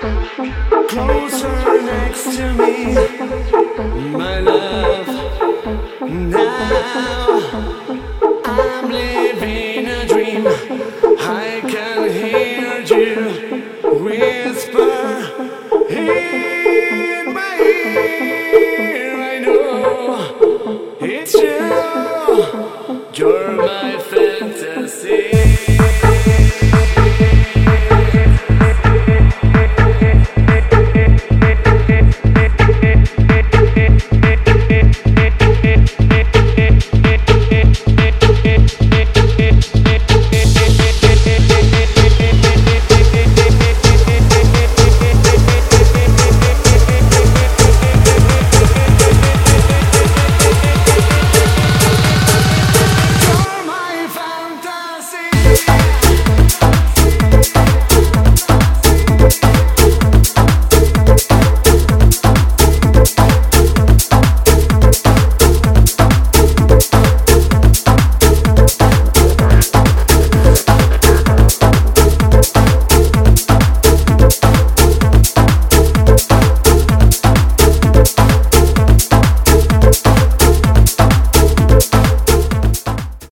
Closer next to me, my love. Now I'm living a dream. I can hear you whisper in my ear. I know it's you.